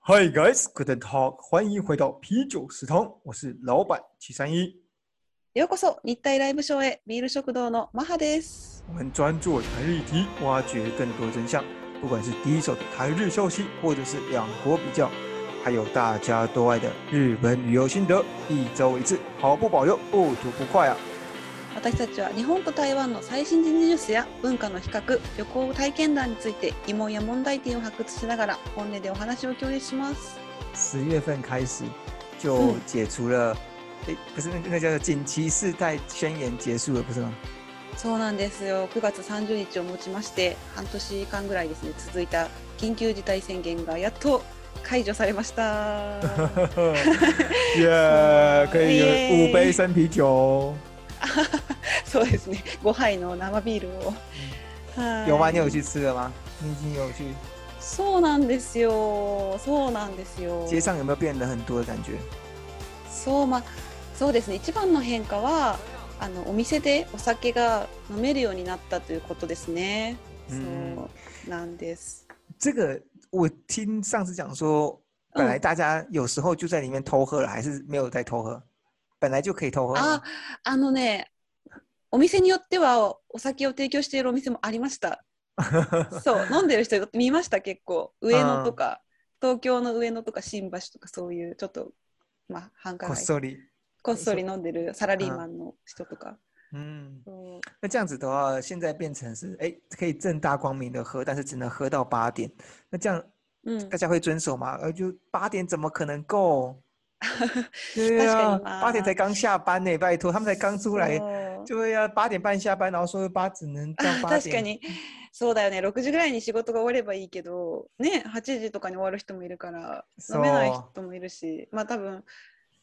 Hi guys, good talk，欢迎回到啤酒食堂，我是老板七三一。ようこそ日体ライブショーへビール食堂のマハです。我们专做台日议题，挖掘更多真相。不管是第一手的台日消息，或者是两国比较，还有大家都爱的日本旅游心得，一周一次，毫不保留，不吐不快啊！ 私たちは日本と台湾の最新人事ニュースや文化の比較、旅行体験談について疑問や問題点を発掘しながら本音でお話を共有します。十月份开始就嗯解除了，诶、不是那个那叫急事态宣言结束了，不是吗？そうなんですよ。9月30日をもちまして半年間ぐらいですね続いた緊急事態宣言がやっと解除されました。耶，可以耶有五杯生啤酒。そうですね。5杯の生ビールを。はい有吗？你有去吃了吗？你有去？そうなんですよ。そうなんですよ。街上有没有变得很多的感觉？そうまあそうですね一番の変化はあのお店でお酒が飲めるようになったということですね。うんそうなんです。这个我听上次讲说，本来嗯大家有时候就在里面偷喝了，还是没有在偷喝，本来就可以偷喝あ吗。あのねお店によってはお酒を提供しているお店もありました。そう飲んでる人見ました結構上野とか東京の上野とか新橋とかそういうちょっとまあ繁華街こっそり。こっそり飲んでるサラリーマンの人とか。嗯，那这样子的话，现在变成是哎，可以正大光明的喝，但是只能喝到八点。那这样うん大家会遵守吗？呃，就八点怎么可能够？对確か啊八点才刚下班呢，拜托，他们才刚出来，そう就要八点半下班，然后说八只能到 八点。確かに。そうだよね。6時ぐらいに仕事が終わればいいけどね8時とかに終わる人もいるから飲めない人もいるし。まあ多分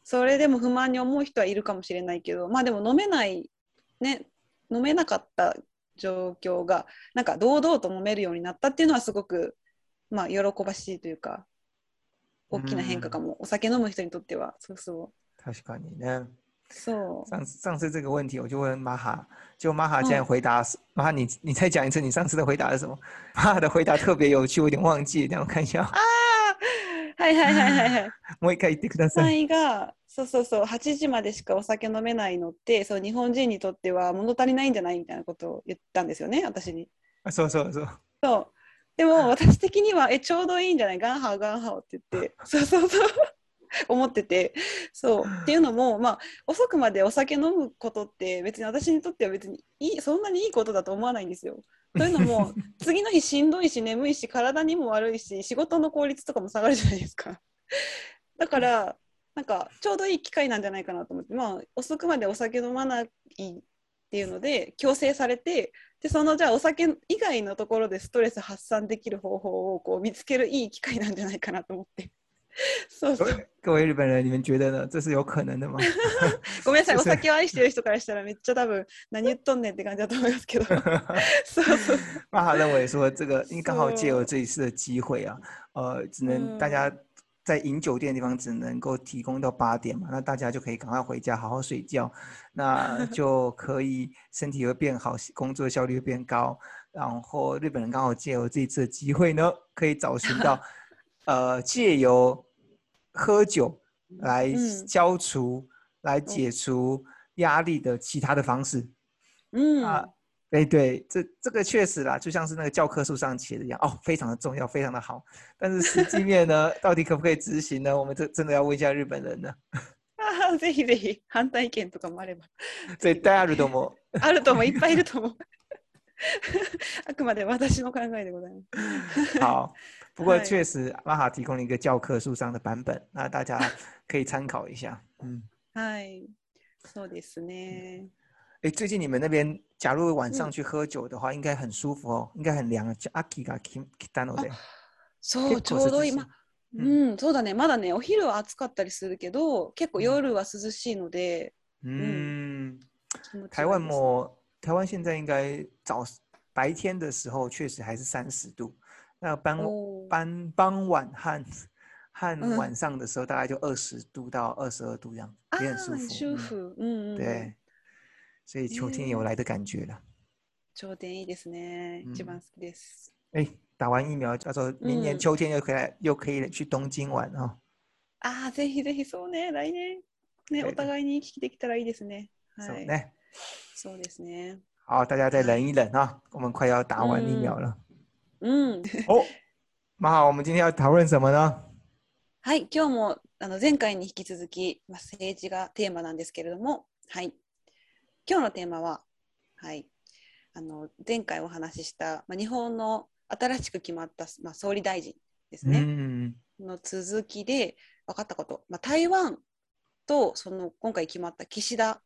それでも不満に思う人はいるかもしれないけどまあでも飲めないね飲めなかった状況がなんか堂々と飲めるようになったっていうのはすごくまあ喜ばしいというか大きな変化かも、お酒飲む人にとっては。そうそう。確かにね。そう。上次上次这个问题，我就问玛哈，就玛哈竟然嗯回答是，玛哈你你再讲一次你上次的回答是什么？玛哈的回答特别有趣，我有点忘记，让我看一下。ああはいはいはいはいはい。もう一回言ってください。が。そうそうそう。8時までしかお酒飲めないのってそう日本人にとっては物足りないんじゃない？みたいなことを言ったんですよね私に。あそうそうそう。そうでも私的にはえちょうどいいんじゃない？ガンハオガンハオって言ってそうそうそう。思ってて。そう。っていうのもまあ遅くまでお酒飲むことって別に私にとっては別にいいそんなにいいことだと思わないんですよ。というのも 次の日しんどいし眠いし体にも悪いし仕事の効率とかも下がるじゃないですか。だからなんかちょうどいい機会なんじゃないかなと思って。まあ遅くまでお酒飲まないっていうので強制されてでそのじゃあお酒以外のところでストレス発散できる方法をこう見つけるいい機会なんじゃないかなと思って。そうそう各位各位日本人，你们觉得呢？这是有可能的吗？ごめんなさい、お酒を愛してる人からしたらめっちゃ多分何言っとんねんって感じだと思いますけど。そうそう。玛哈认为说，这个因为刚好借由是这一次的机会啊，呃，只能大嗯家在饮酒店的地方只能够提供到八点嘛，那大家就可以赶快回家好好睡觉，那 就可以身体会变好，工作效率会变高。然后日本人刚好借由这一次的机会呢，可以找寻到 呃借由喝酒来嗯消除、来解除压力的其他的方式。うん。啊哎，对，这这个确实啦，就像是那个教科书上写的一样，哦，非常的重要，非常的好。但是实际面呢，到底可不可以执行呢？我们这真的要问一下日本人呢。あーぜひぜひ反対意見とかもあれば。絶対あると思う。あると思う、いっぱいいると思う。あくまで私の考えでございます。好，不过嗨确实玛哈提供了一个教科书上的版本，那大家可以参考一下。嗯，はい。そうですね。 哎，最近你们那边，假如晚上嗯去喝酒的话，应该很舒服哦，应该很凉。秋が来たので。そう、ちょうど今。ううん、そうだね。まだね、お昼は暑かったりするけど、結構うん夜は涼しいので、嗯，気持ち台がいいです湾も台湾现在应该早白天的时候确实还是三十度，那傍おー傍傍晚和和嗯晚上的时候大概就二十度到二十二度这样，也很舒服。あー舒嗯服。うんうんうん对， 所以秋天有来的感觉了。頂点いいですね。うん一番好きです。哎，打完疫苗，叫做明年嗯秋天又可以来，又可以去东京玩哦。ああ、ぜひぜひそうね、来年、ね、对お互いに行き来できたらいいですね。はい。そうね。そうですね。好，大家再忍一忍啊，我们快要打完疫苗了。うん。哦，妈好，我们今天要讨论什么呢？はい、今日もあの前回に引き続き、まあ、政治がテーマなんですけれども、はい、今日のテーマは、はい、あの前回お話しした、まあ、日本の新しく決まった、まあ、総理大臣ですね、嗯の続きで分かったこと、まあ、台湾とその今回決まった岸田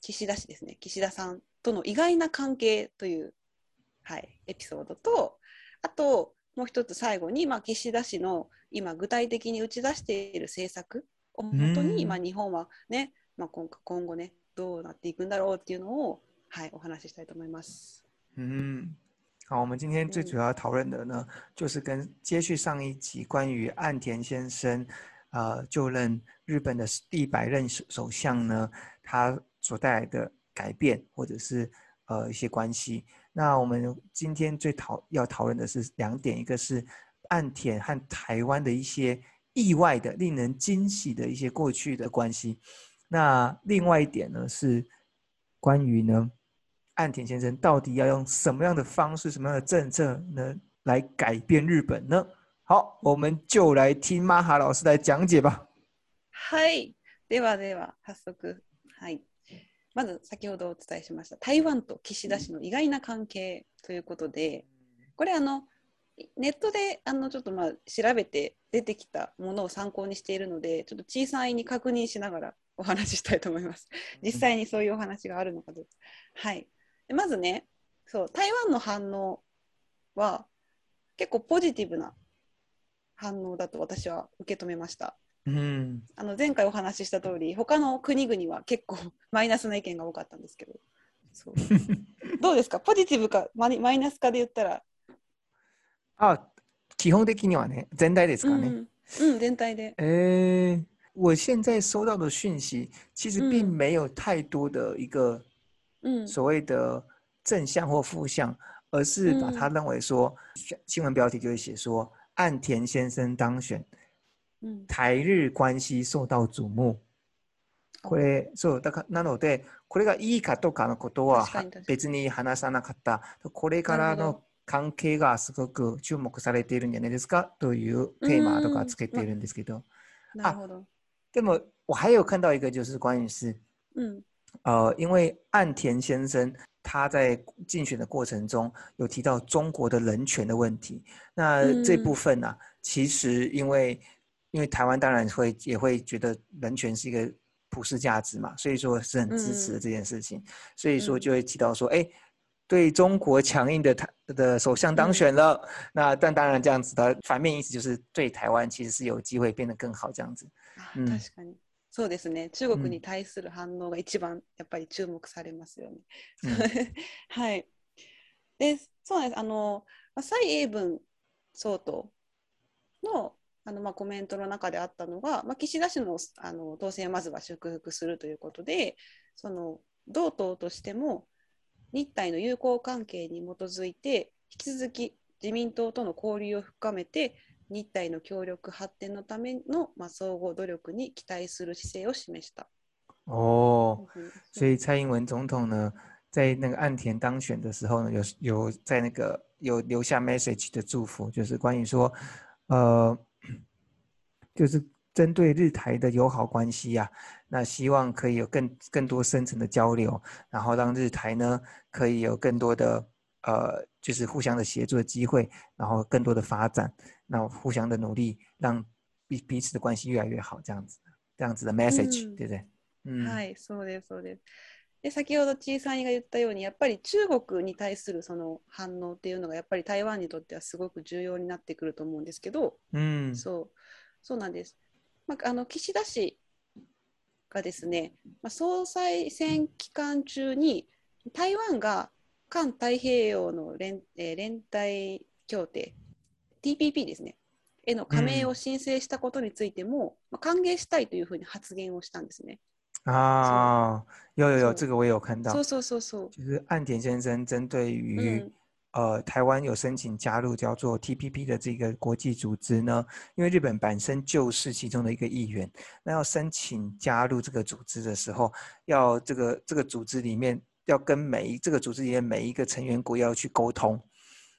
岸田氏ですね。岸田さんとの意外な関係という、はい、エピソードとあともう一つ最後に、まあ、岸田氏の今具体的に打ち出している政策をもとに、うん。まあ、日本はね、まあ、今今後ねどうなっていくんだろうっていうのを、はい、お話ししたいと思います。嗯，好，我们今天最主要讨论的呢，就是跟接续上一集关于岸田先生，呃，就任日本的第一百任首首相呢，他所带来的改变或者是呃一些关系。那我们今天最讨要讨论的是两点，一个是岸田和台湾的一些意外的、令人惊喜的一些过去的关系。 那另外一点呢是关于呢，岸田先生到底要用什么样的方式、什么样的政策呢来改变日本呢？好，我们就来听玛哈老师来讲解吧。はい。ではでは、早速。はい。まず、先ほどお伝えしました、台湾と岸田氏の意外な関係ということで、これ、あの、ネットであのちょっとまあ調べて出てきたものを参考にしているので、ちょっと小さいに確認しながら お話ししたいと思います。実際にそういうお話があるのかどうか。はい。でまずね、そう、台湾の反応は結構ポジティブな反応だと私は受け止めました。嗯あの前回お話しした通り他の国々は結構 マイナスな意見が多かったんですけどそう どうですか？ポジティブかマイマイナスかで言ったら、啊，基本的にはね、全体ですかね。うんうん、全体で。诶，我现在收到的讯息其实并嗯。没有太多的一个うん所谓的正向或负向，而是把它嗯。认为说，新闻标题就会写说岸田先生当选，うん台日关系受到瞩目。これそうだからなのでこれがいいかとかのことは別に話さなかった。これからの関係がすごく注目されているんじゃないですかというテーマとかつけているんですけど、なるほど。でも我还有看到一个就是关于是うん呃，因为岸田先生他在竞选的过程中有提到中国的人权的问题，那这部嗯分呢、其实因为因为台湾当然会也会觉得人权是一个普世价值嘛，所以说是很支持的嗯这件事情，所以说嗯就会提到说，哎、 对中国强硬的台的首相当选了，那但当然这样子的反面意思就是对台湾其实是有機会变得更好这样子。あうん確かに。そうですね。中国に対する反応が一番やっぱり注目されますよね。うん はい。で、そうなんです。あの、まあ蔡英文総統のあの、まあ、コメントの中であったのが、まあ、岸田氏のあの当選をまずは祝福するということで、その同党としても日台の友好関係に基づいて、引き続き自民党との交流を深めて、日台の協力発展のための、まあ、総合努力に期待する姿勢を示した。哦，嗯所以蔡英文总统呢，在那个岸田当选的时候呢，有有在那个有留下 message 的祝福，就是关于说，呃，就是针对日台的友好关系呀、那希望可以有更更多深层的交流，然后让日台呢可以有更多的呃，就是互相的协作的机会，然后更多的发展，那互相的努力，让彼彼此的关系越来越好，这样子，这样子的 message，、嗯对不对？嗯，はい、そうです、そうです。で、先ほどちいさんが言ったように、やっぱり中国に対するその反応っていうのが、やっぱり台湾にとってはすごく重要になってくると思うんですけど、嗯そう、そうなんです。まあ、あの岸田氏 がですね、まあ、総裁選期間中に台湾が環太平洋の連,、えー連帯協定 TPP ですねへの加盟を申請したことについても、まあ、歓迎したいというふうに発言をしたんですね。啊，有有有，そう这个我也有看到そう。そうそうそう。就是岸田先生针对于、嗯呃台湾有申请加入叫做 TPP 的这个国际组织呢，因为日本本身就是其中的一个议员，那要申请加入这个组织的时候，要这个这个组织里面要跟每一这个组织里面每一个成员国要去沟通，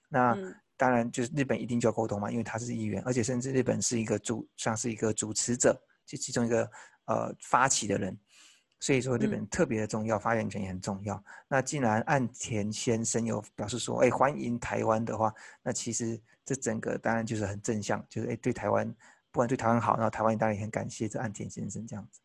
那。当然，就是日本一定就要沟通嘛，因为他是议员，而且甚至日本是一个主，像是一个主持者，就其中一个呃发起的人，所以说日本嗯特别的重要，发言权也很重要。那既然岸田先生有表示说，哎，欢迎台湾的话，那其实这整个当然就是很正向，就是哎对台湾，不管对台湾好，然后台湾当然也很感谢这岸田先生这样子。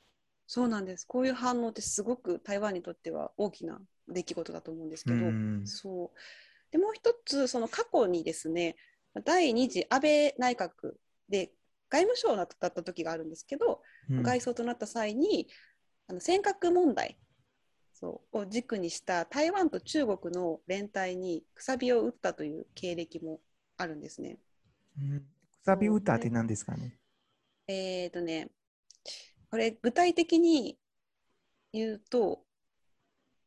そうなんです。こういう反応ってすごく台湾にとっては大きな出来事だと思うんですけど、嗯そうでもう一つ、その過去にですね、第2次安倍内閣で外務省だった時があるんですけど、嗯外相となった際に あの尖閣問題そうを軸にした台湾と中国の連帯にくさびを打ったという経歴もあるんですね。嗯，サビウタって何ですかね？えっ、とね、これ具体的に言うと、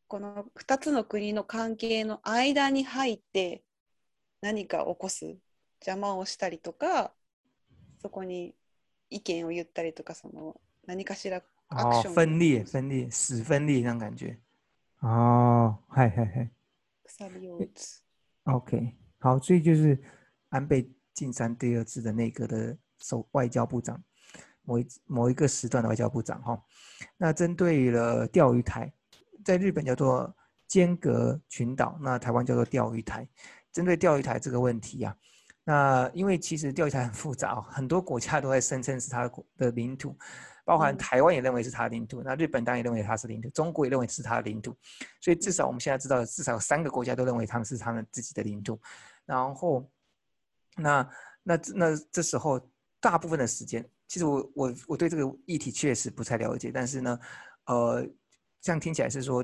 この2つの国の関係の間に入って何か起こす邪魔をしたりとか、そこに意見を言ったりとか、その何かしら哦ショ，ン分裂分裂死分裂那种感觉。哦，嗨嗨嗨。くさびを打つ。 OK，好，所以就是安倍晋三第二次的内阁的首外交部长，某一某一个时段的外交部长哈。那针对了钓鱼台，在日本叫做尖阁群岛，那台湾叫做钓鱼台。针对钓鱼台这个问题啊，那因为其实钓鱼台很复杂哦，很多国家都在声称是它的国的领土， 包含嗯台湾也认为是它的领土，那日本当然也认为它是领土，中国也认为是它的领土，所以至少我们现在知道，至少有三个国家都认为他们是他们自己的领土。然后，那那那这时候大部分的时间，其实我我我对这个议题确实不太了解，但是呢，呃，这样听起来是说，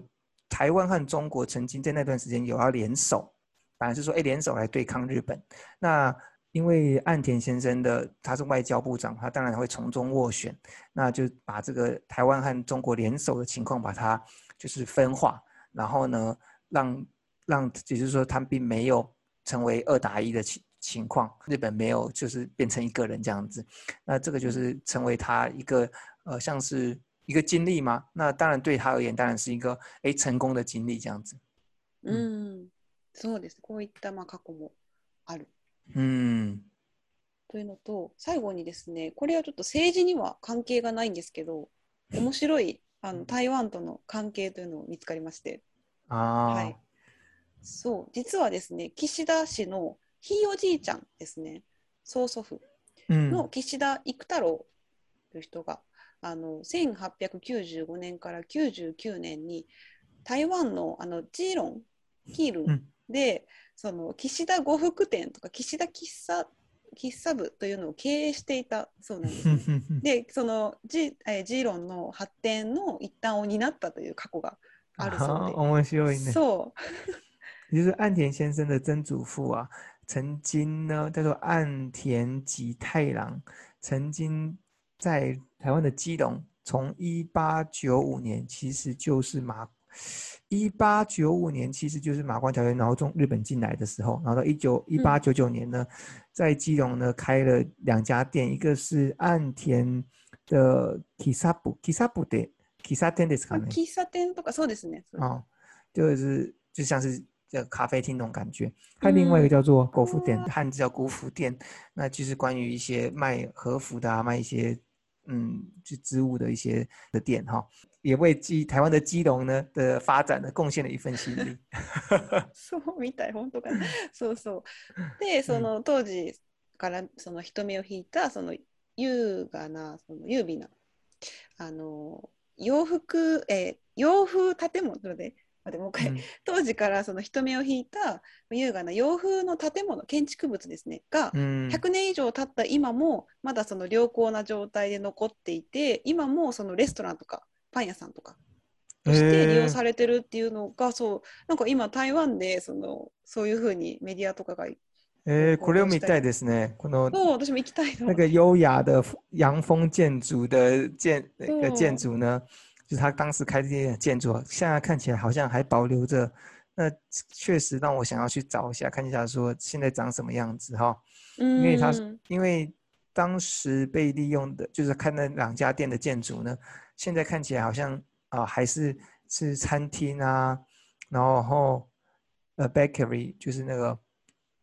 台湾和中国曾经在那段时间有要联手，反而是说，哎，联手来对抗日本。那因为岸田先生的他是外交部长，他当然会从中斡旋，那就把这个台湾和中国联手的情况把它就是分化，然后呢，让让也就是说他并没有成为二打一的情情况，日本没有就是变成一个人这样子，那这个就是成为他一个呃像是一个经历吗？那当然对他而言当然是一个哎成功的经历这样子。うん、そうです。こういったまあ過去もある 嗯というのと、最後にですね、これはちょっと政治には関係がないんですけど、面白いあの台湾との関係というのを見つかりまして、啊，はい、そう、実はですね、岸田氏のひいおじいちゃんですね、曽祖父の嗯岸田育太郎という人が、あの1895年から99年に台湾のあのジーロン、キールンうん。で、その岸田呉服店とか岸田喫茶喫茶部というのを経営していたそうなんです、ね。で、そのジ,、えージーロンの発展の一端を担ったという過去があるそう啊で。面白いね。そう。就是岸田先生的曾祖父啊，曾经呢叫做岸田吉太郎，曾经在台湾的基隆，从一八九五年其实就是马，一八九五年其实就是马关条约，然后从日本进来的时候，然后到一九一八九九年呢，在基隆呢开了两家店，一个是岸田的 Kisabu Kisabu 的 Kisa 店ですかね？喫茶店とかそうですね。そうです哦，就是就像是这咖啡厅那种感觉。还有另外一个叫做狗服店，汉字叫古服店，那就是关于一些卖和服的啊，卖一些 嗯就织物的一些的店哈，也为基台湾的基隆呢的发展呢贡献了一份心力。そうみたい、本当かな。そうそう。で、その当時からその人目を引いた、その優雅な、その優美な、あの、洋服、えー洋風建物で、待ってもう一回、嗯当時からその人目を引いた優雅な洋風の建物、建築物ですね、が、嗯100年以上経った今もまだその良好な状態で残っていて今もそのレストランとかパン屋さんとかとして利用されてるっていうのが、そうなんか今台湾でそのそういうふうにメディアとかがえー、これを見たいですね。このそう私も行きたいと思って那个优雅的洋风建筑的建建筑呢，就是他当时开的这些建筑，现在看起来好像还保留着。那确实让我想要去找一下，看一下说现在长什么样子哈。嗯，因为他因为当时被利用的，就是看那两家店的建筑呢，现在看起来好像啊还是是餐厅啊，然后呃 bakery 就是那个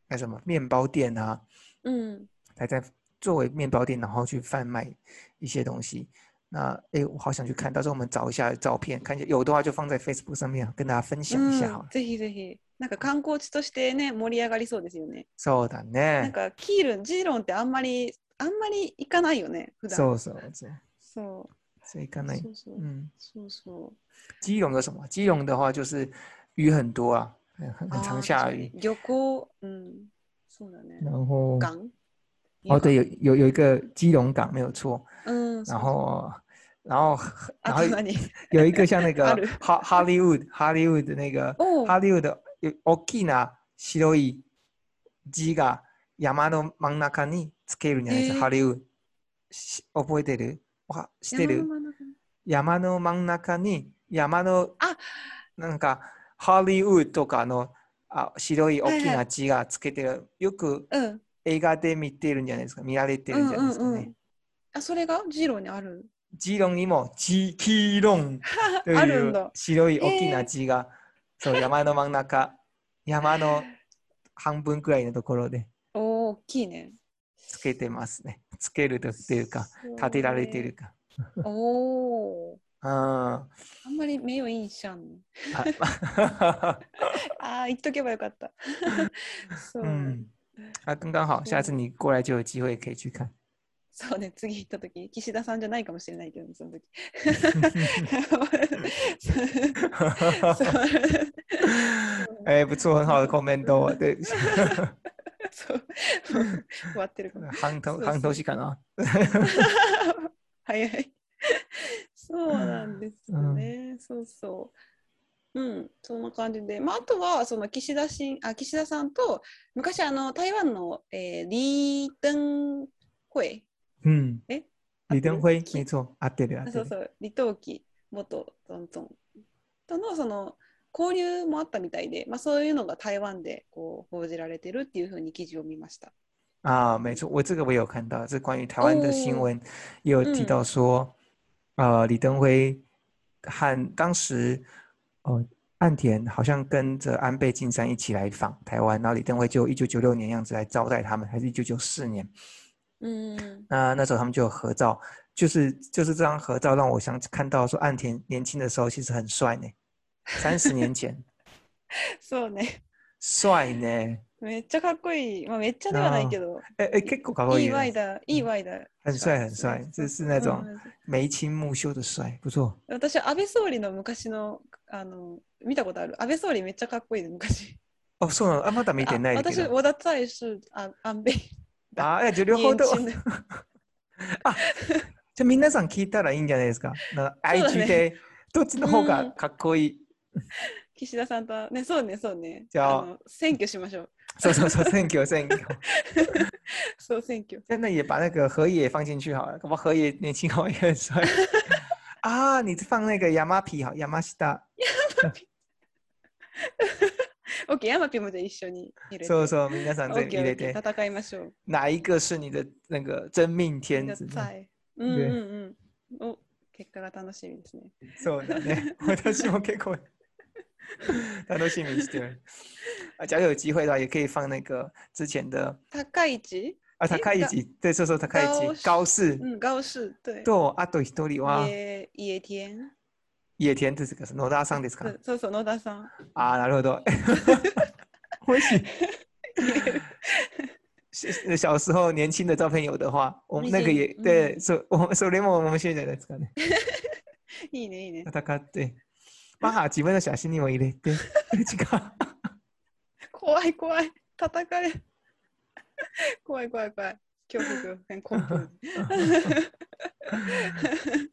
那什么面包店啊，嗯，还在作为面包店，然后去贩卖一些东西。那哎，我好想去看，到时候我们找一下照片，看见有的话就放在 Facebook 上面跟大家分享一下好。ぜひぜひ。なんか観光地としてね盛り上がりそうですよね。そうだね。なんかキールン、ジーロンってあんまりあんまり行かないよね。普段。そうそうそう。そう。所以行かない。そうそう。嗯。そうそう。基隆有什么？基隆的话就是雨很多啊，很很常下雨。漁港，嗯，そうだね。然后港。 哦，对，有有有一个基隆港没有错。嗯。然后，然后，然后有一个像那个哈哈利坞哈利坞的那个哈利坞的有大きな白い字が山の真ん中につけるんじゃないですか。ハリウッド。覚えてる？わ知ってる？山の真ん中に山のあなんかハリウッドとかのあ白い大きな字がつけてる。よく、うん映画で見てるんじゃないですか見られてるんじゃないですかね。うんうんうん、あそれがジーロにあるジーロンにもジキーロン という白い大きな字が、えー、そう山の真ん中 山の半分くらいのところでお大きいねつけてますね。つけるというか立てられているか。おお。ああんまり没有印象。あ あ、言っとけばよかった。そう。嗯 啊，刚刚好，下次你过来就有机会可以去看。そうね、次行った時、岸田さんじゃないかもしれないけど、その時。哎，不错，很好的 comment 哦，对。そう、終わってるかも。半年半年かな。早い。そうなんですね、そうそう。うん、そんな感じで、まあ、あとはその岸田しあ岸田さんと昔あの台湾の、えー、リー・テンホイ、うん、え？李登辉没错合ってる合ってる。そうそう李登輝元トントンとのその交流もあったみたいで、まあ、そういうのが台湾でこう報じられてるっていうふうに記事を見ました。啊，没错，我这个我有看到，这关于台湾的新闻，也有提到说，呃，李登辉和当时。哦，岸田好像跟着安倍晋三一起来访台湾，然后李登辉就一九九六年样子来招待他们，还是一九九四年？嗯，那那时候他们就有合照，就是就是这张合照让我想看到说岸田年轻的时候其实很帅呢，三十年前，そうね，帅呢。 めっちゃかっこいい。まあ、めっちゃではないけど。え、え、結構かっこいい。意外だ、意外だ。很帅、很帅。这是那种眉清目秀的帅，不错。私、安倍総理の昔の、あの、見たことある？安倍総理めっちゃかっこいいで、昔。あ、そうなの？あ、まだ見てない。私、我的菜是あ安倍。あ、え、じゃ両方と。あ、じゃ皆さん聞いたらいいんじゃないですか？な愛知で、どっちの方がかっこいい？岸田さんとね、そうね、そうね。じゃあ、選挙しましょう。そうそうそう，選挙選挙。そう選挙。那也把那个河野放进去好了，我河野年轻好也很帅。啊，你放那个亚麻皮好，亚麻西大。オッケー、ヤマピもじゃ一緒に入れて。そうそう、皆さんで入れて。戦いましょう。哪一个是你的那个真命天子？うんうんうん。お、結果が楽しみですね。そうだね。私も結構。楽しみにしてる。啊，假如有机会的话，也可以放那个之前的。高市啊，高市，对，说说高市，高市，嗯，高市，对。とあと一人は。野野田。野田ですか？野田さんですか？そうそう野田さん。あ、なるほど。我喜。小时候年轻的照片有的话，我们那个也对，そ我们それも面白いじゃないですかね。いいねいいね。戦って。マハ自分の写真にも入れて。違う。怖い怖い。叩かれ。怖い怖い怖い。恐怖恐怖。コン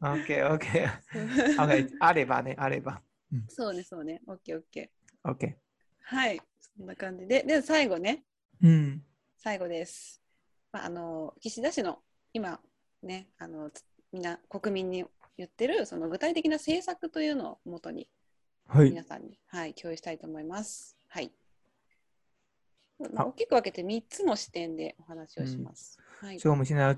オッケーオッケー。オッケー。あればね、あれば。そうね、そうね。オッケーオッケー。オッケー。はい。そんな感じで。で、最後ね。うん。最後です。まあ、あの、岸田氏の今、ね、あの、みんな国民に言ってるその具体的な政策というのをもとにはい皆さんに、はい、共有したいと思います。はい。まあ、大きく分けて3つの視点でお話をします。はい。所以我们现在要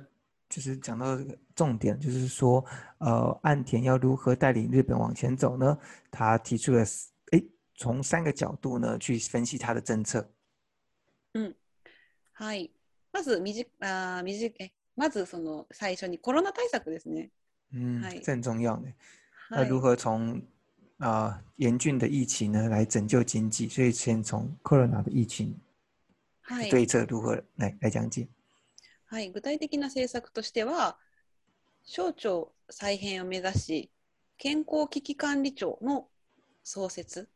就是讲到重点，就是说，呃，岸田要如何带领日本往前走呢？他提出了，哎，从三个角度呢去分析他的政策。はい。まず、みじあーみじえまずその最初にコロナ対策ですね。嗯，嗨这很重要的。はい。那如何从啊、呃严峻的疫情呢来拯救经济？所以先从 corona 的疫情はい。对策如何来来讲解。はい、具体的な政策としては、省庁再編を目指し、健康危機管理庁の創設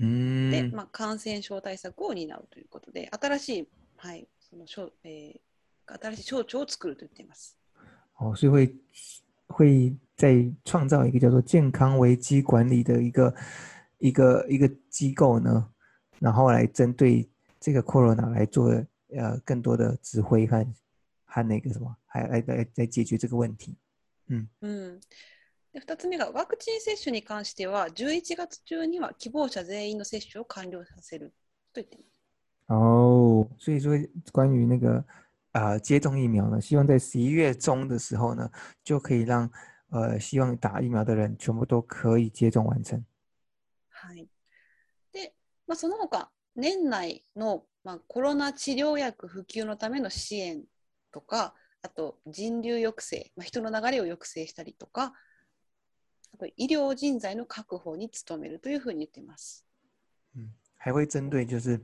嗯，で、まあ、感染症対策を担うということで、新しい、はい、その省えー新しい省庁を作ると言っています。哦，所以会会再创造一个叫做健康危机管理的一个一个一个机构呢，然后来针对这个 corona 来做呃更多的指挥和和那个什么，还来来来解决这个问题。うん、で2つ目がワクチン接種に関しては、11月中には希望者全員の接種を完了させると言っています。哦，所以说关于那个呃接种疫苗呢，希望在十一月中的时候呢，就可以让 呃希望打疫苗的人全部都可以接种完成。はい、で、まあ、その他年内の、まあ、コロナ治療薬普及のための支援とかあと人流抑制、まあ、人の流れを抑制したりとかあと医療人材の確保に努めるというふうに言っています。嗯，还会针对就是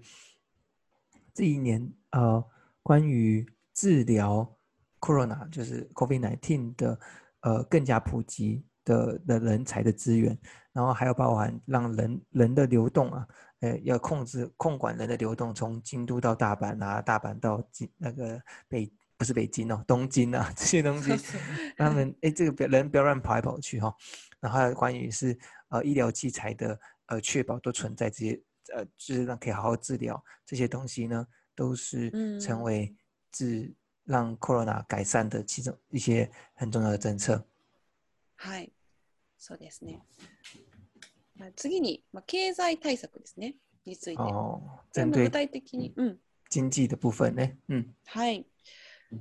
这一年呃关于治疗 corona 就是 COVID 1 9的呃更加普及的的人才的资源，然后还有包含让人人的流动啊，呃要控制控管人的流动，从京都到大阪啊，大阪到京那个北不是北京哦，东京啊这些东西そう。そう他们哎，这个不要人不要乱跑来跑去哈、然后还有关于是呃医疗器材的呃确保都存在这些呃，就是让可以好好治疗这些东西呢，都是嗯成为治 让 corona 改善的其中一些很重要的政策。はい、そうですね。まあ次に、まあ、経済対策ですね。について。哦，これ针对も具体的に、うん、经济的部分呢，嗯，はい。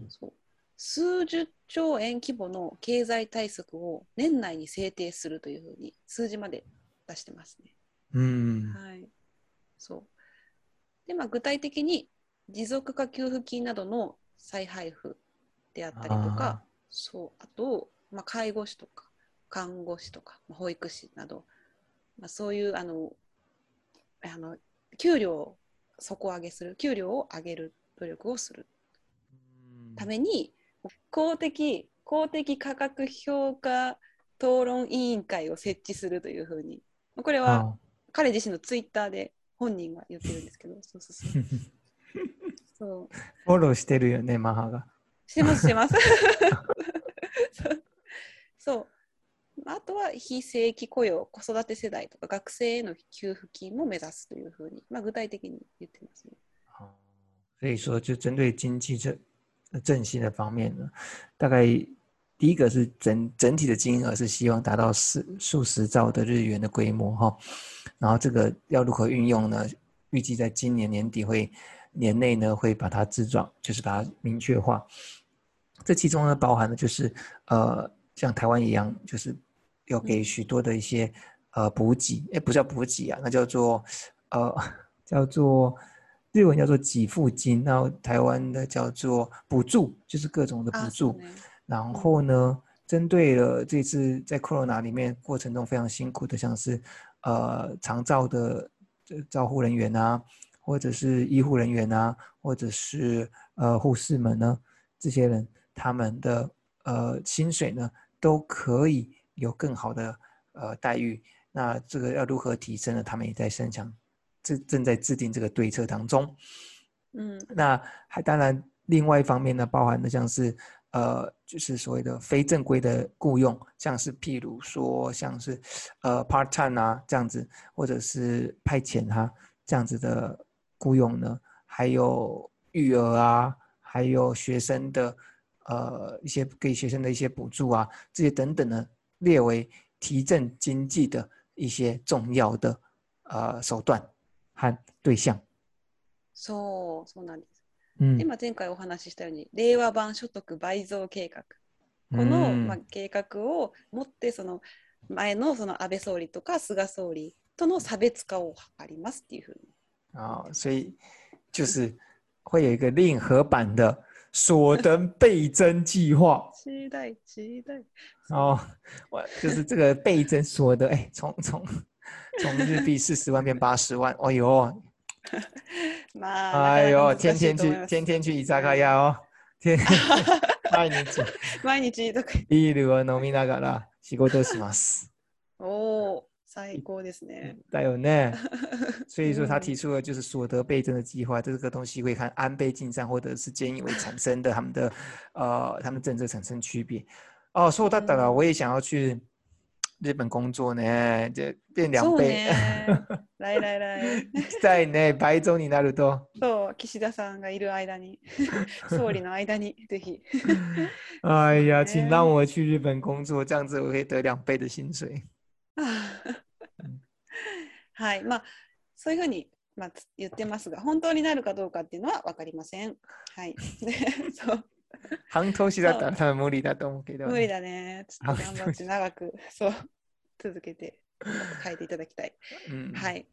そう数十兆円規模の経済対策を年内に制定するというふうに数字まで出してますね。嗯，はい。そう。で、まあ、具体的に持続化給付金などの再配布であったりとか、そう、あと、まあ、介護士とか看護師とか、まあ保育士など、まあ、そういうあのあの給料を底上げする、給料を上げる努力をする嗯ために公的公的価格評価討論委員会を設置するというふうに。これは哦，彼自身のツイッターで本人が言ってるんですけどそうそうそう そうフォローしてるよね、マハが。してますしてます そうあとは非正規雇用子育て世代とか学生への給付金も目指すというふうに、まあ、具体的に言ってますね。哦，所以说，就针对经济这呃振兴的方面呢，大概第一个是整整体的金额是希望达到四数十兆的日元的规模哈，然后这个要如何运用呢？预计在今年年底会年内呢会把它制状，就是把它明确化。这其中呢包含的就是呃像台湾一样，就是要给许多的一些呃补给，哎不叫补给啊，那叫做呃叫做日文叫做给付金，然后台湾的叫做补助，就是各种的补あ助。そうね然后呢，针对了这次在 Corona 里面过程中非常辛苦的，像是呃长照的呃照护人员啊， 或者是医护人员啊，或者是呃护士们呢，这些人他们的呃薪水呢都可以有更好的呃待遇。那这个要如何提升呢？他们也在生想，正正在制定这个对策当中。嗯那还当然，另外一方面呢，包含的像是呃，就是所谓的非正规的雇佣，像是譬如说像是呃 part time 啊这样子，或者是派遣啊这样子的雇佣呢，还有育儿啊，还有学生的呃一些给学生的一些补助啊，这些等等呢，列为提振经济的一些重要的呃手段和对象。そう、そうなんです。嗯で、まあ、前回お話ししたように、令和版所得倍増計画。この、嗯まあ、計画を持って、その前のその安倍総理とか菅総理との差別化を図りますっていうふうに。啊、所以就是会有一个令和版的所得倍增计划。期待、期待。哦，我就是这个倍增所得，哎，从从从日币四十万变八十万，哦哟，まあ、哎呦，なかなか難し天天去いと思います天天去居酒屋哦，天毎日毎日とか。ビールを飲みながら仕事します。おお、 最高ですね。だよね。所以说他嗯提出了就是所得倍增的计划，这个东西会和安倍晋三或者是菅义伟产生的他们的呃他们政策产生区别。哦，说到了，嗯我也想要去日本工作呢，这变两そう倍。ね。来来来。行きたいね。倍増になると。そう、岸田さんがいる間に、総理の間に、ぜひ。哎呀，ね请让我去日本工作，这样子我可以得两倍的薪水。 はい、まあ、そういうふうに、まあ、つ言ってますが、本当になるかどうかっていうのは分かりません。はい。で そう半年だったら多分無理だと思うけどね。無理だね。ちょっと頑張って長く、そう、続けて、書いていただきたい。うん。はい。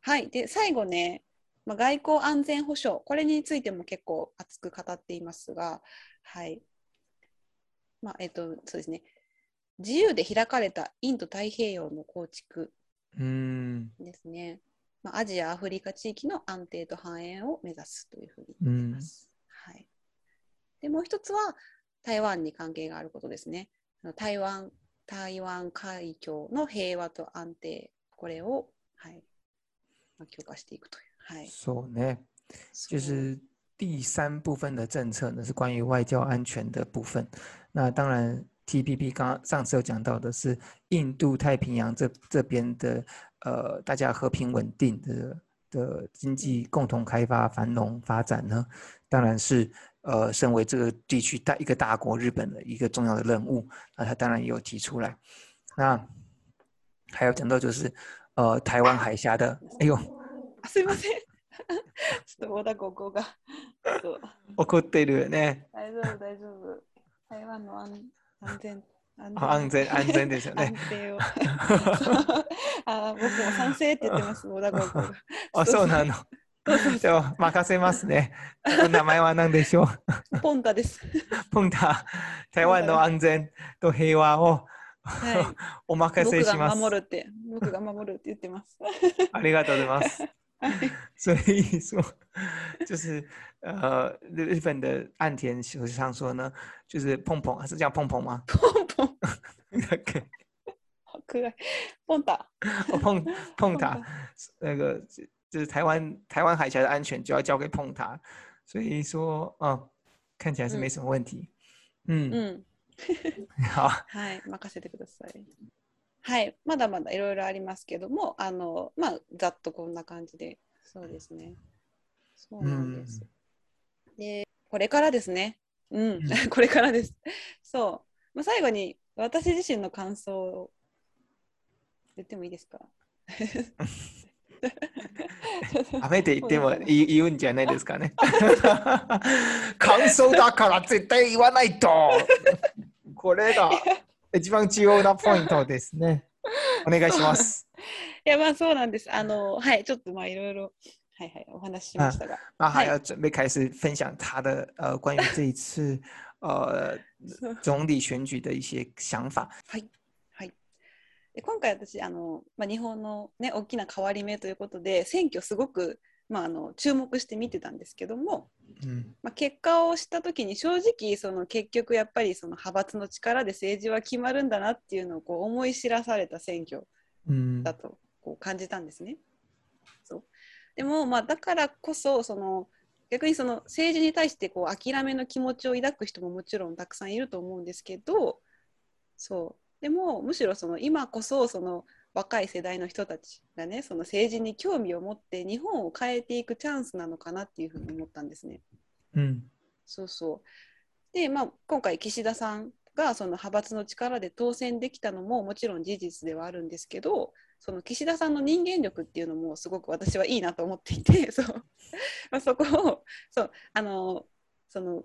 はい。で、最後ね、まあ、外交安全保障、これについても結構熱く語っていますが、はい。まあ、えっと、そうですね。自由で開かれたインド太平洋の構築うん。ですね。まあ、アジア、アフリカ地域の安定と繁栄を目指すというふうに言っています。はい。で、もう一つは台湾に関係があることですね。台湾、台湾海峡の平和と安定、これを、はい、まあ、強化していくという。はい。そうね。そ就う是第三部分的政策呢，是关于外交安全的部分。那当然 ，TPP 刚刚上次有讲到的是印度太平洋这这边的呃，大家和平稳定的的经济共同开发、繁荣发展呢，当然是呃，身为这个地区大一个大国日本的一个重要的任务。那他当然也有提出来。那还有讲到就是呃，台湾海峡的，哎呦，あすいません。ちょっと小田高校が。そう怒ってるよね。大丈夫、大丈夫。台湾の安 安全。安全 安全ですよね安。定を。あ僕も賛成って言ってます、小田高校が。あ、そうなの。じゃあ任せますね。お名前は何でしょうポンタです。ポンタ、台湾の安全と平和をはい。お任せ僕します。が守るって、僕が守るって言ってます。ありがとうございます。所以说，就是呃，日日本的岸田首相说呢，就是碰碰，是叫碰碰吗？ポンポン。那个暗い。ポンタ。哦碰碰塔，那个就就是台湾台湾海峡的安全就要交给碰塔，所以说，嗯，看起来是没嗯什么问题。嗯，うん。好，はい。任せてください。 はい。まだまだいろいろありますけども、あの、まあ、ざっとこんな感じで。そうですね。そうなんです。で、これからですね。うん。うん これからです。そう。まあ、最後に、私自身の感想を言ってもいいですか？ダメって言っても言言うんじゃないですかね。感想だから絶対言わないと。これが一番重要なポイントですね。お願いします。いや、まあそうなんです。あの、はい、ちょっとまあいろいろ、はいはい、お話ししましたが。那还はい要准备开始分享他的呃关于这一次 呃总理选举的一些想法。はい。はい。で今回私、あの、まあ、日本のね、大きな変わり目ということで、選挙すごく、まあ、あの注目して見てたんですけども、嗯まあ、結果をした時に正直その結局やっぱりその派閥の力で政治は決まるんだなっていうのをこう思い知らされた選挙嗯だとこう感じたんですね。そう。でも、まあ、だからこそその逆にその政治に対してこう諦めの気持ちを抱く人ももちろんたくさんいると思うんですけどそう。でもむしろその今こそその若い世代の人たちがねその政治に興味を持って日本を変えていくチャンスなのかなっていうふうに思ったんですね。嗯そうそう。で、まあ、今回岸田さんがその派閥の力で当選できたのももちろん事実ではあるんですけどその岸田さんの人間力っていうのもすごく私はいいなと思っていて そうまあそこをそうあのその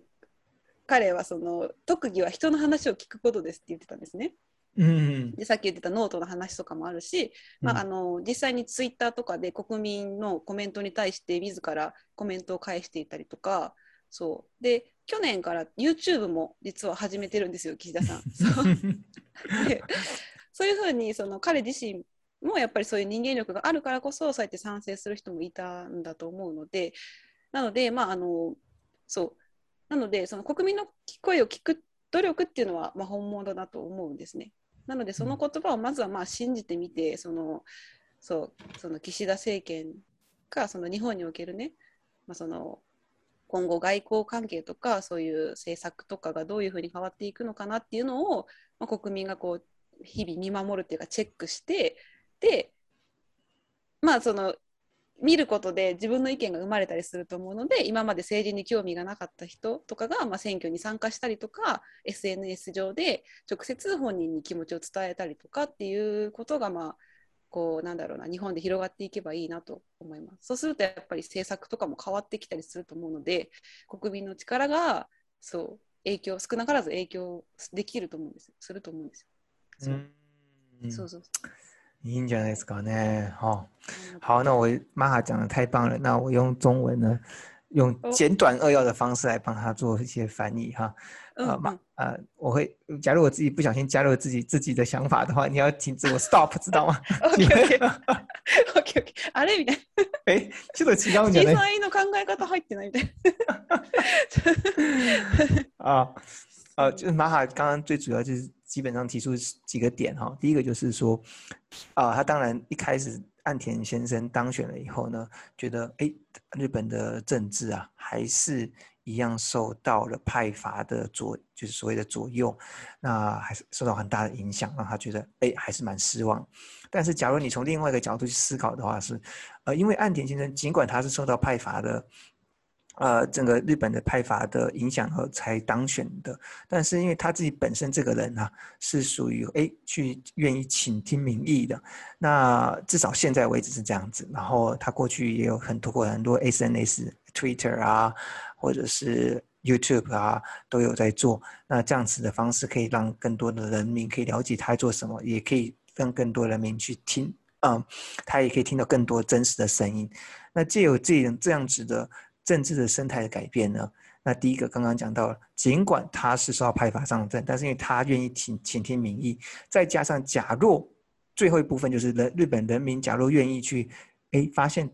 彼はその特技は人の話を聞くことですって言ってたんですね。うん。でさっき言ってたノートの話とかもあるし、まあ、あうん。の実際にツイッターとかで国民のコメントに対して自らコメントを返していたりとかそう。で去年から YouTube も実は始めてるんですよ岸田さん。そう。でそういうふうにその彼自身もやっぱりそういう人間力があるからこそそうやって賛成する人もいたんだと思うのでなのでまああのそう。なのでその国民の声を聞く努力っていうのは、まあ、本物だと思うんですね。なのでその言葉をまずはまあ信じてみてそのそうその岸田政権がその日本におけるね、まあ、その今後外交関係とかそういう政策とかがどういうふうに変わっていくのかなっていうのを、まあ、国民がこう日々見守るっていうかチェックしてでまあその見ることで自分の意見が生まれたりすると思うので今まで政治に興味がなかった人とかが、まあ、選挙に参加したりとか SNS 上で直接本人に気持ちを伝えたりとかっていうことがまあこうなんだろうな日本で広がっていけばいいなと思います。そうするとやっぱり政策とかも変わってきたりすると思うので国民の力がそう影響少なからず影響できると思うんですよ。すると思うんですよ。そう,、嗯そうそう英文还是搞呢，哈，好，那我玛哈讲的太棒了，那我用中文呢，用简短扼要的方式来帮他做一些翻译哈，啊玛啊，我会，假如我自己不小心加入自己自己的想法的话，你要停止我 stop，知道吗？OK OK，あれみたいな。えちょっと違うんじゃない？自分の考え方入ってないみたいな。あ。呃，就是马哈刚刚最主要就是基本上提出几个点哈。第一个就是说，啊、他当然一开始岸田先生当选了以后呢，觉得哎，日本的政治啊，还是一样受到了派阀的左，就是所谓的左右，那还是受到很大的影响，让他觉得哎，还是蛮失望。但是，假如你从另外一个角度去思考的话，是，呃，因为岸田先生尽管他是受到派阀的。呃，整个日本的派阀的影响后才当选的，但是因为他自己本身这个人啊，是属于哎去愿意倾听民意的，那至少现在为止是这样子。然后他过去也有很多过很多 SNS、Twitter 啊，或者是 YouTube 啊，都有在做。那这样子的方式可以让更多的人民可以了解他做什么，也可以让更多人民去听，嗯，他也可以听到更多真实的声音。那借有这种这样子的政治的生态的改变呢？那第一个刚刚讲到了，尽管他是受到派阀上阵，但是因为他愿意倾倾听民意，再加上假若最后一部分就是人日本人民假如愿意去，哎，发现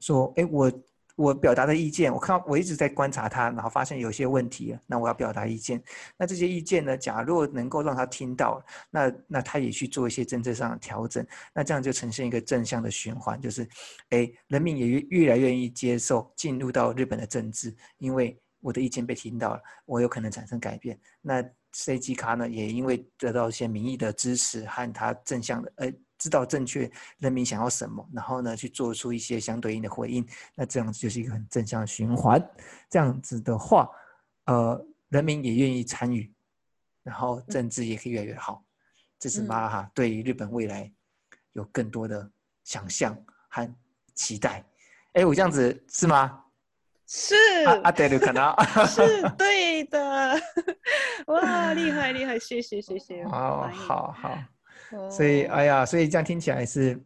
说，哎，我我表达的意见，我看我一直在观察他，然后发现有些问题，那我要表达意见。那这些意见呢，假若能够让他听到，那那他也去做一些政策上的调整，那这样就呈现一个正向的循环，就是，哎，人民也越越来越愿意接受进入到日本的政治，因为我的意见被听到了，我有可能产生改变。那 C G 卡呢，也因为得到一些民意的支持和他正向的，呃，知道正确人民想要什么，然后呢去做出一些相对应的回应，那这样子就是一个很正向的循环。这样子的话，呃，人民也愿意参与，然后政治也可以越来越好。这是嗯马哈对于日本未来有更多的想象和期待。哎，我这样子是吗？是啊啊，对了，可能。是对的，哇，厉害厉害，谢谢谢谢。哦，好好，哦所以哎呀，所以这样听起来是，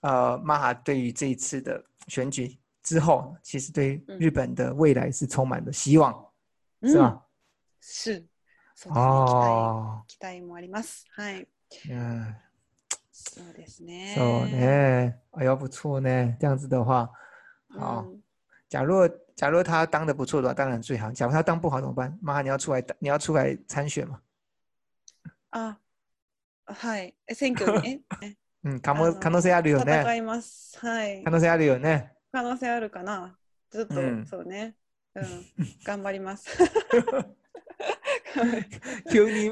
呃，马哈对于这一次的选举之后，其实对嗯日本的未来是充满了希望，是うん吧？是。そうですね哦，期待期待もあります。はい。嗯，そうですね。そう呢，哎呦，不错呢，这样子的话，好。うん假若假若他当的不错的话，当然最好。假如他当不好怎么办？马哈，你要出来，你要出来参选嘛？あ、 はい。え選挙に？え？え嗯，可あの能可能性あるよね。戦います。はい可。能性あるよね。可能性あるかな？ちょっと、うんそうね。うん。頑張ります。急に。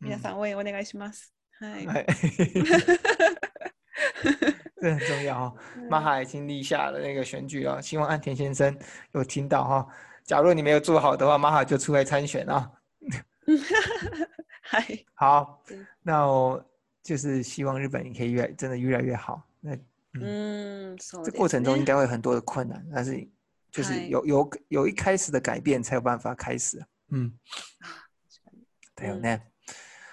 皆さん応援お願いします。はい。哎，这很重要哈、哦。马哈已经立下了那个选举了，希望岸田先生有听到哈、假如你没有做好的话，马哈就出来参选啊。はい。好嗯，那我就是希望日本可以越真的越来越好。那うん、そうです这过程中应ね。该会有很多的困难，但是就是はい有有有一开始的改变，才有办法开始。嗯，あ確かに对有呢。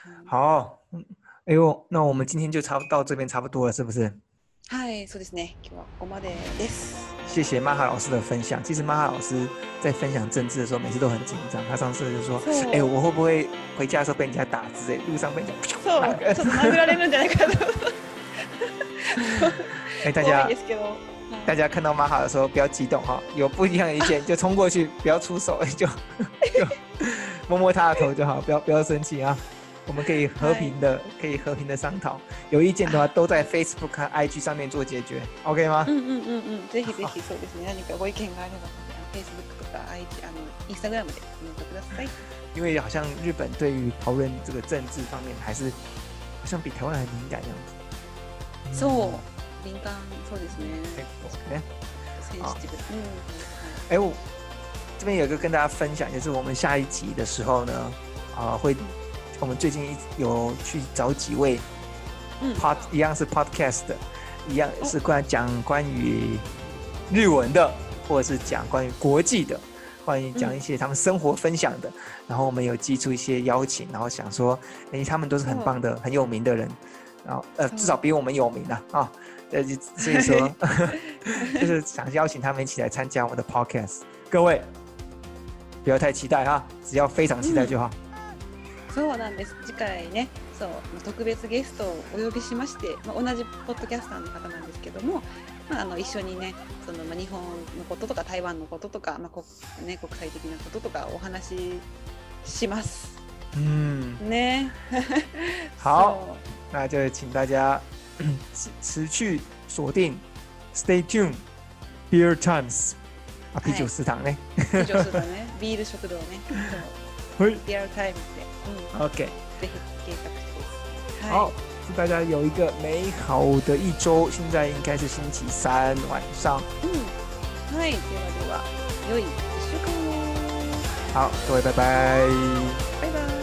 うん好，嗯，哎呦，那我们今天就差不到这边差不多了，是不是？ はい、そうですね。今日はここまでです。谢谢玛哈老师的分享。其实玛哈老师在分享政治的时候，每次都很紧张。他上次就说：“そう哎、我会不会回家的时候被人家打之类，路上被人家そう、なんかちょっと殴られるんじゃないかと。哎，大怖家いですけど。大家看到玛哈的时候不要激动哈，有不一样的意见就冲过去，不要出手，就就摸摸他的头就好，不要不要生气啊。 我们可以和平的，可以和平的商讨。有意见的话，都在 Facebook 和 IG 上面做解决，OK 吗う？んうんうんうん。ぜひぜひそうですね。何かご意見があれば、Facebook とか IG あの Instagram でコメントください。因为好像日本对于讨论这个政治方面，还是好像比台湾还敏感这样子。そう、敏感そうですね。結構ね。センシティブ。うん。哎，我这边有一个跟大家分享，就是我们下一集的时候呢，啊、会 我们最近一有去找几位嗯 pod 一样是 podcast 的，一样是关讲关于日文的，或者是讲关于国际的，关于讲一些他们生活分享的。然后我们有寄出一些邀请，然后想说，哎，他们都是很棒的、很有名的人，然后呃，至少比我们有名啊啊。呃，就所以说，就是想邀请他们一起来参加我们的 podcast。各位不要太期待啊，只要非常期待就好。そうなんです。次回ね、そう特別ゲストをお呼びしまして、まあ、同じポッドキャスターの方なんですけども、まあ、あの一緒にね、そのまあ日本のこととか台湾のこととか、まあこね、国際的なこととかお話しします。嗯，ね。好那就请大家 持持续锁定，Stay tuned Beer Times 啊，啤酒食堂呢。そう。以上するね、ビール食堂ね。そう嘿リアルタイムで、うん、 ，OK，ぜひ計画してです。好，祝大家有一个美好的一周。现在应该是星期三晚上。うん。はい。ではでは、良い一週間を。好，各位拜拜。バイバイ。